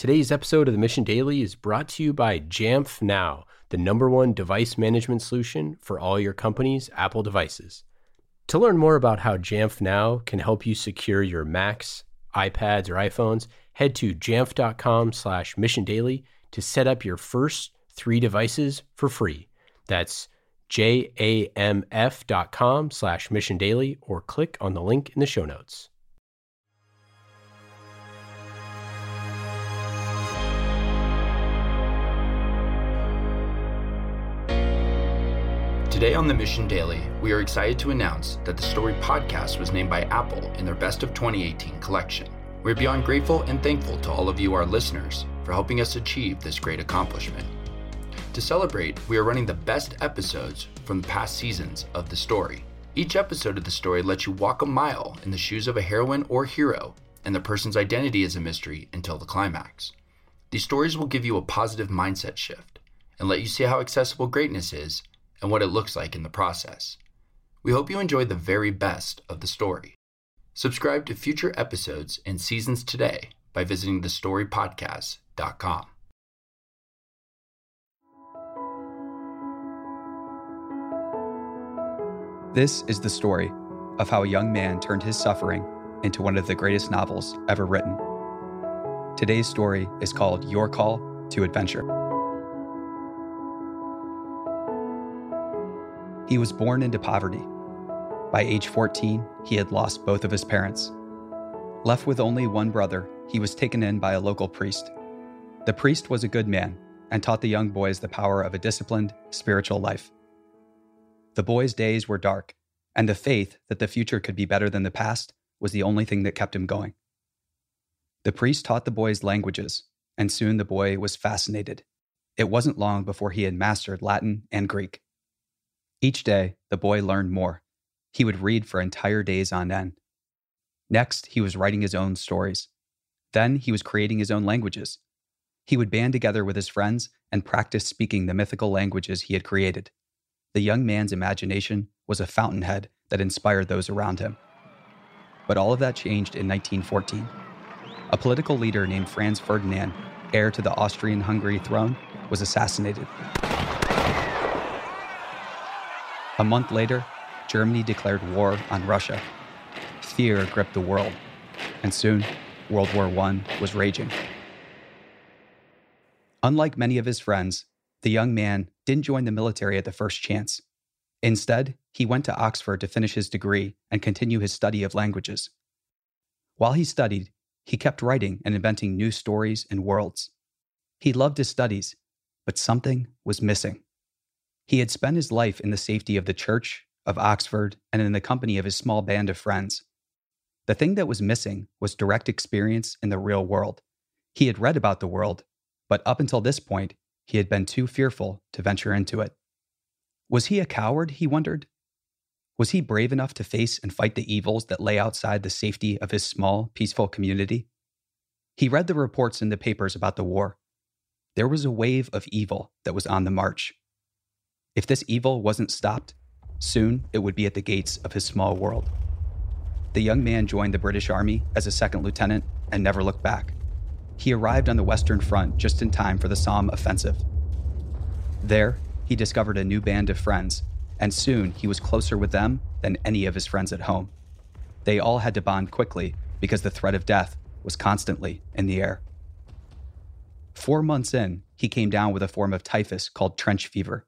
Today's episode of the Mission Daily is brought to you by Jamf Now, the number one device management solution for all your company's Apple devices. To learn more about how Jamf Now can help you secure your Macs, iPads, or iPhones, head to jamf.com slash mission daily to set up your first three devices for free. That's jamf.com slash mission daily or click on the link in the show notes. Today on the Mission Daily, we are excited to announce that the Story podcast was named by Apple in their Best of 2018 collection. We're beyond grateful and thankful to all of you, our listeners, for helping us achieve this great accomplishment. To celebrate, we are running the best episodes from the past seasons of The Story. Each episode of The Story lets you walk a mile in the shoes of a heroine or hero, and the person's identity is a mystery until the climax. These stories will give you a positive mindset shift and let you see how accessible greatness is and what it looks like in the process. We hope you enjoy the very best of the story. Subscribe to future episodes and seasons today by visiting thestorypodcast.com. This is the story of how a young man turned his suffering into one of the greatest novels ever written. Today's story is called Your Call to Adventure. He was born into poverty. By age 14, he had lost both of his parents. Left with only one brother, he was taken in by a local priest. The priest was a good man and taught the young boys the power of a disciplined, spiritual life. The boy's days were dark, and the faith that the future could be better than the past was the only thing that kept him going. The priest taught the boys languages, and soon the boy was fascinated. It wasn't long before he had mastered Latin and Greek. Each day, the boy learned more. He would read for entire days on end. Next, he was writing his own stories. Then, he was creating his own languages. He would band together with his friends and practice speaking the mythical languages he had created. The young man's imagination was a fountainhead that inspired those around him. But all of that changed in 1914. A political leader named Franz Ferdinand, heir to the Austrian Hungary throne, was assassinated. A month later, Germany declared war on Russia. Fear gripped the world, and soon World War I was raging. Unlike many of his friends, the young man didn't join the military at the first chance. Instead, he went to Oxford to finish his degree and continue his study of languages. While he studied, he kept writing and inventing new stories and worlds. He loved his studies, but something was missing. He had spent his life in the safety of the church, of Oxford, and in the company of his small band of friends. The thing that was missing was direct experience in the real world. He had read about the world, but up until this point, he had been too fearful to venture into it. Was he a coward, he wondered? Was he brave enough to face and fight the evils that lay outside the safety of his small, peaceful community? He read the reports in the papers about the war. There was a wave of evil that was on the march. If this evil wasn't stopped, soon it would be at the gates of his small world. The young man joined the British Army as a second lieutenant and never looked back. He arrived on the Western Front just in time for the Somme offensive. There, he discovered a new band of friends, and soon he was closer with them than any of his friends at home. They all had to bond quickly because the threat of death was constantly in the air. Four months in, he came down with a form of typhus called trench fever.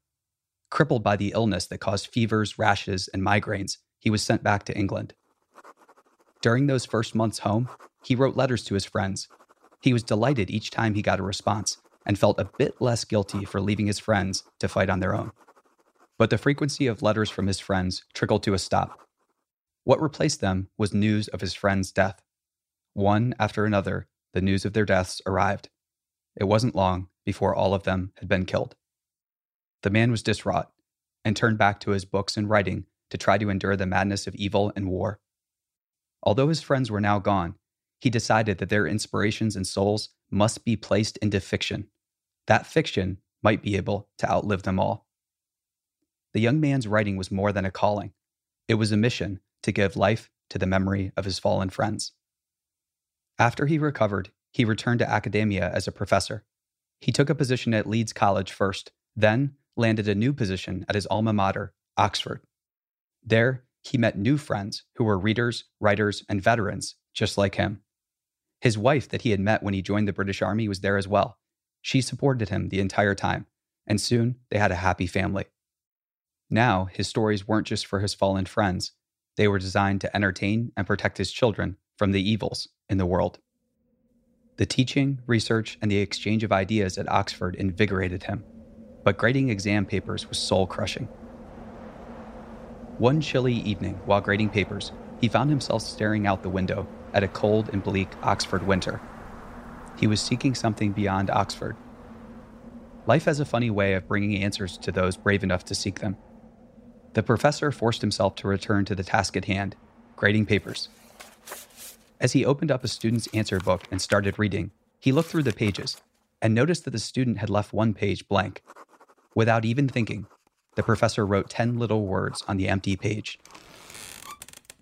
Crippled by the illness that caused fevers, rashes, and migraines, he was sent back to England. During those first months home, he wrote letters to his friends. He was delighted each time he got a response and felt a bit less guilty for leaving his friends to fight on their own. But the frequency of letters from his friends trickled to a stop. What replaced them was news of his friend's death. One after another, the news of their deaths arrived. It wasn't long before all of them had been killed. The man was distraught and turned back to his books and writing to try to endure the madness of evil and war. Although his friends were now gone, he decided that their inspirations and souls must be placed into fiction. That fiction might be able to outlive them all. The young man's writing was more than a calling, it was a mission to give life to the memory of his fallen friends. After he recovered, he returned to academia as a professor. He took a position at Leeds College first, then landed a new position at his alma mater, Oxford. There, he met new friends who were readers, writers, and veterans just like him. His wife, that he had met when he joined the British Army, was there as well. She supported him the entire time, and soon they had a happy family. Now, his stories weren't just for his fallen friends, they were designed to entertain and protect his children from the evils in the world. The teaching, research, and the exchange of ideas at Oxford invigorated him, but grading exam papers was soul crushing. One chilly evening, while grading papers, he found himself staring out the window at a cold and bleak Oxford winter. He was seeking something beyond Oxford. Life has a funny way of bringing answers to those brave enough to seek them. The professor forced himself to return to the task at hand, grading papers. As he opened up a student's answer book and started reading, he looked through the pages and noticed that the student had left one page blank. Without even thinking, the professor wrote 10 little words on the empty page.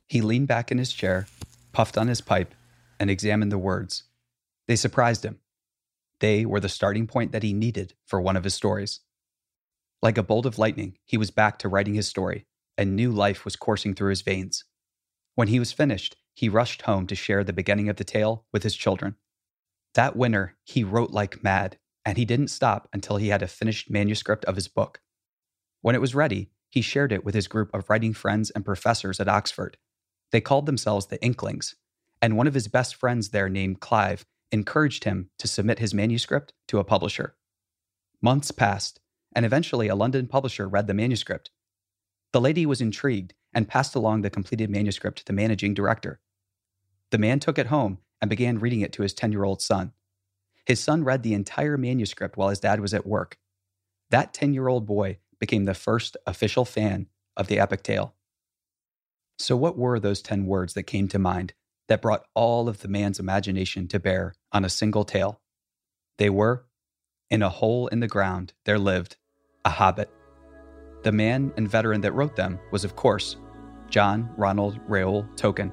He leaned back in his chair, puffed on his pipe, and examined the words. They surprised him. They were the starting point that he needed for one of his stories. Like a bolt of lightning, he was back to writing his story, and new life was coursing through his veins. When he was finished, he rushed home to share the beginning of the tale with his children. That winter, he wrote like mad, and he didn't stop until he had a finished manuscript of his book. When it was ready, he shared it with his group of writing friends and professors at Oxford. They called themselves the Inklings, and one of his best friends there, named Clive, encouraged him to submit his manuscript to a publisher. Months passed, and eventually a London publisher read the manuscript. The lady was intrigued and passed along the completed manuscript to the managing director. The man took it home and began reading it to his 10 year old son. His son read the entire manuscript while his dad was at work. That 10 year old boy became the first official fan of the epic tale. So, what were those 10 words that came to mind that brought all of the man's imagination to bear on a single tale? They were In a hole in the ground there lived a hobbit. The man and veteran that wrote them was, of course, John Ronald Reuel Tolkien.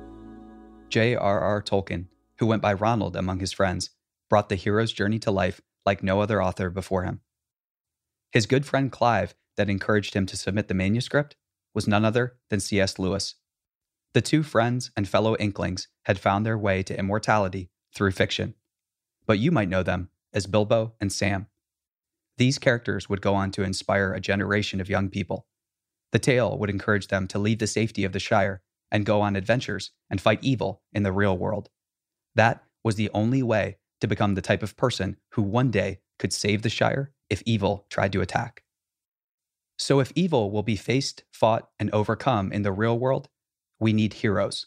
J.R.R. Tolkien, who went by Ronald among his friends, brought the hero's journey to life like no other author before him. His good friend Clive that encouraged him to submit the manuscript was none other than C.S. Lewis. The two friends and fellow Inklings had found their way to immortality through fiction, but you might know them as Bilbo and Sam. These characters would go on to inspire a generation of young people. The tale would encourage them to leave the safety of the Shire and go on adventures and fight evil in the real world. That was the only way to become the type of person who one day could save the Shire if evil tried to attack. So, if evil will be faced, fought, and overcome in the real world, we need heroes.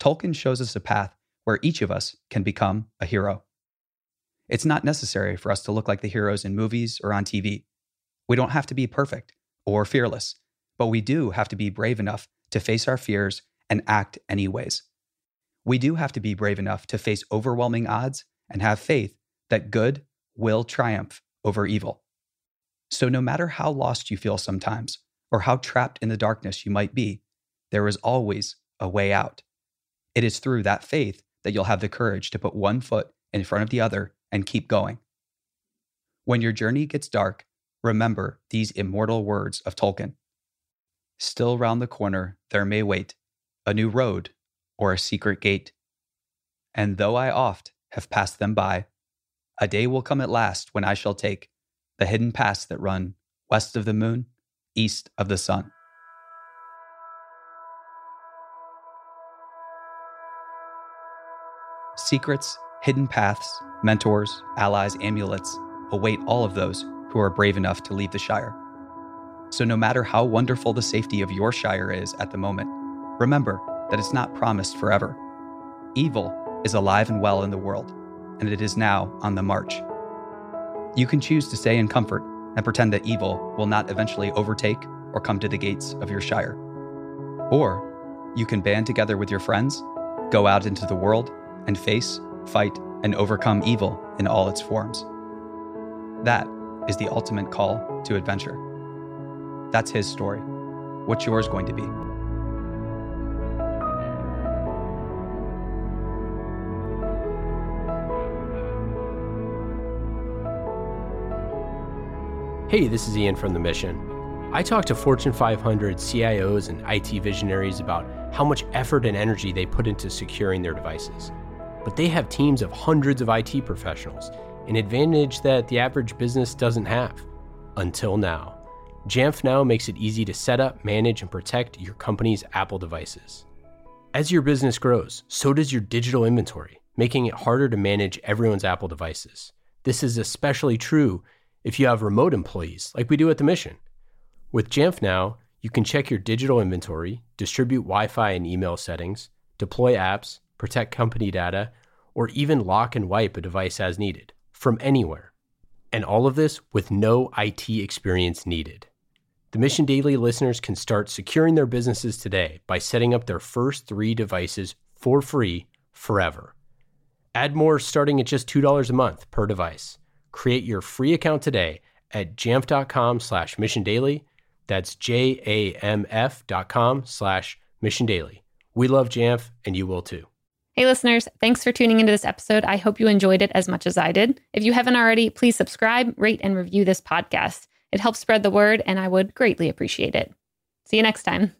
Tolkien shows us a path where each of us can become a hero. It's not necessary for us to look like the heroes in movies or on TV. We don't have to be perfect or fearless, but we do have to be brave enough to face our fears and act anyways. We do have to be brave enough to face overwhelming odds and have faith that good will triumph over evil. So, no matter how lost you feel sometimes, or how trapped in the darkness you might be, there is always a way out. It is through that faith that you'll have the courage to put one foot in front of the other and keep going. When your journey gets dark, remember these immortal words of Tolkien Still round the corner there may wait a new road or a secret gate. And though I oft have passed them by, a day will come at last when I shall take the hidden paths that run west of the moon, east of the sun. Secrets, hidden paths, mentors, allies, amulets await all of those who are brave enough to leave the Shire. So, no matter how wonderful the safety of your Shire is at the moment, remember that it's not promised forever. Evil is alive and well in the world, and it is now on the march. You can choose to stay in comfort and pretend that evil will not eventually overtake or come to the gates of your Shire. Or you can band together with your friends, go out into the world, and face, fight, and overcome evil in all its forms. That is the ultimate call to adventure. That's his story. What's yours going to be? Hey, this is Ian from The Mission. I talk to Fortune 500 CIOs and IT visionaries about how much effort and energy they put into securing their devices. But they have teams of hundreds of IT professionals, an advantage that the average business doesn't have. Until now. Jamf Now makes it easy to set up, manage, and protect your company's Apple devices. As your business grows, so does your digital inventory, making it harder to manage everyone's Apple devices. This is especially true if you have remote employees, like we do at the mission. With Jamf Now, you can check your digital inventory, distribute Wi Fi and email settings, deploy apps, protect company data, or even lock and wipe a device as needed from anywhere. And all of this with no IT experience needed. The Mission Daily listeners can start securing their businesses today by setting up their first three devices for free forever. Add more starting at just $2 a month per device. Create your free account today at jamf.com slash mission daily. That's J-A-M-F dot com slash mission daily. We love Jamf and you will too. Hey, listeners, thanks for tuning into this episode. I hope you enjoyed it as much as I did. If you haven't already, please subscribe, rate, and review this podcast. It helps spread the word, and I would greatly appreciate it. See you next time.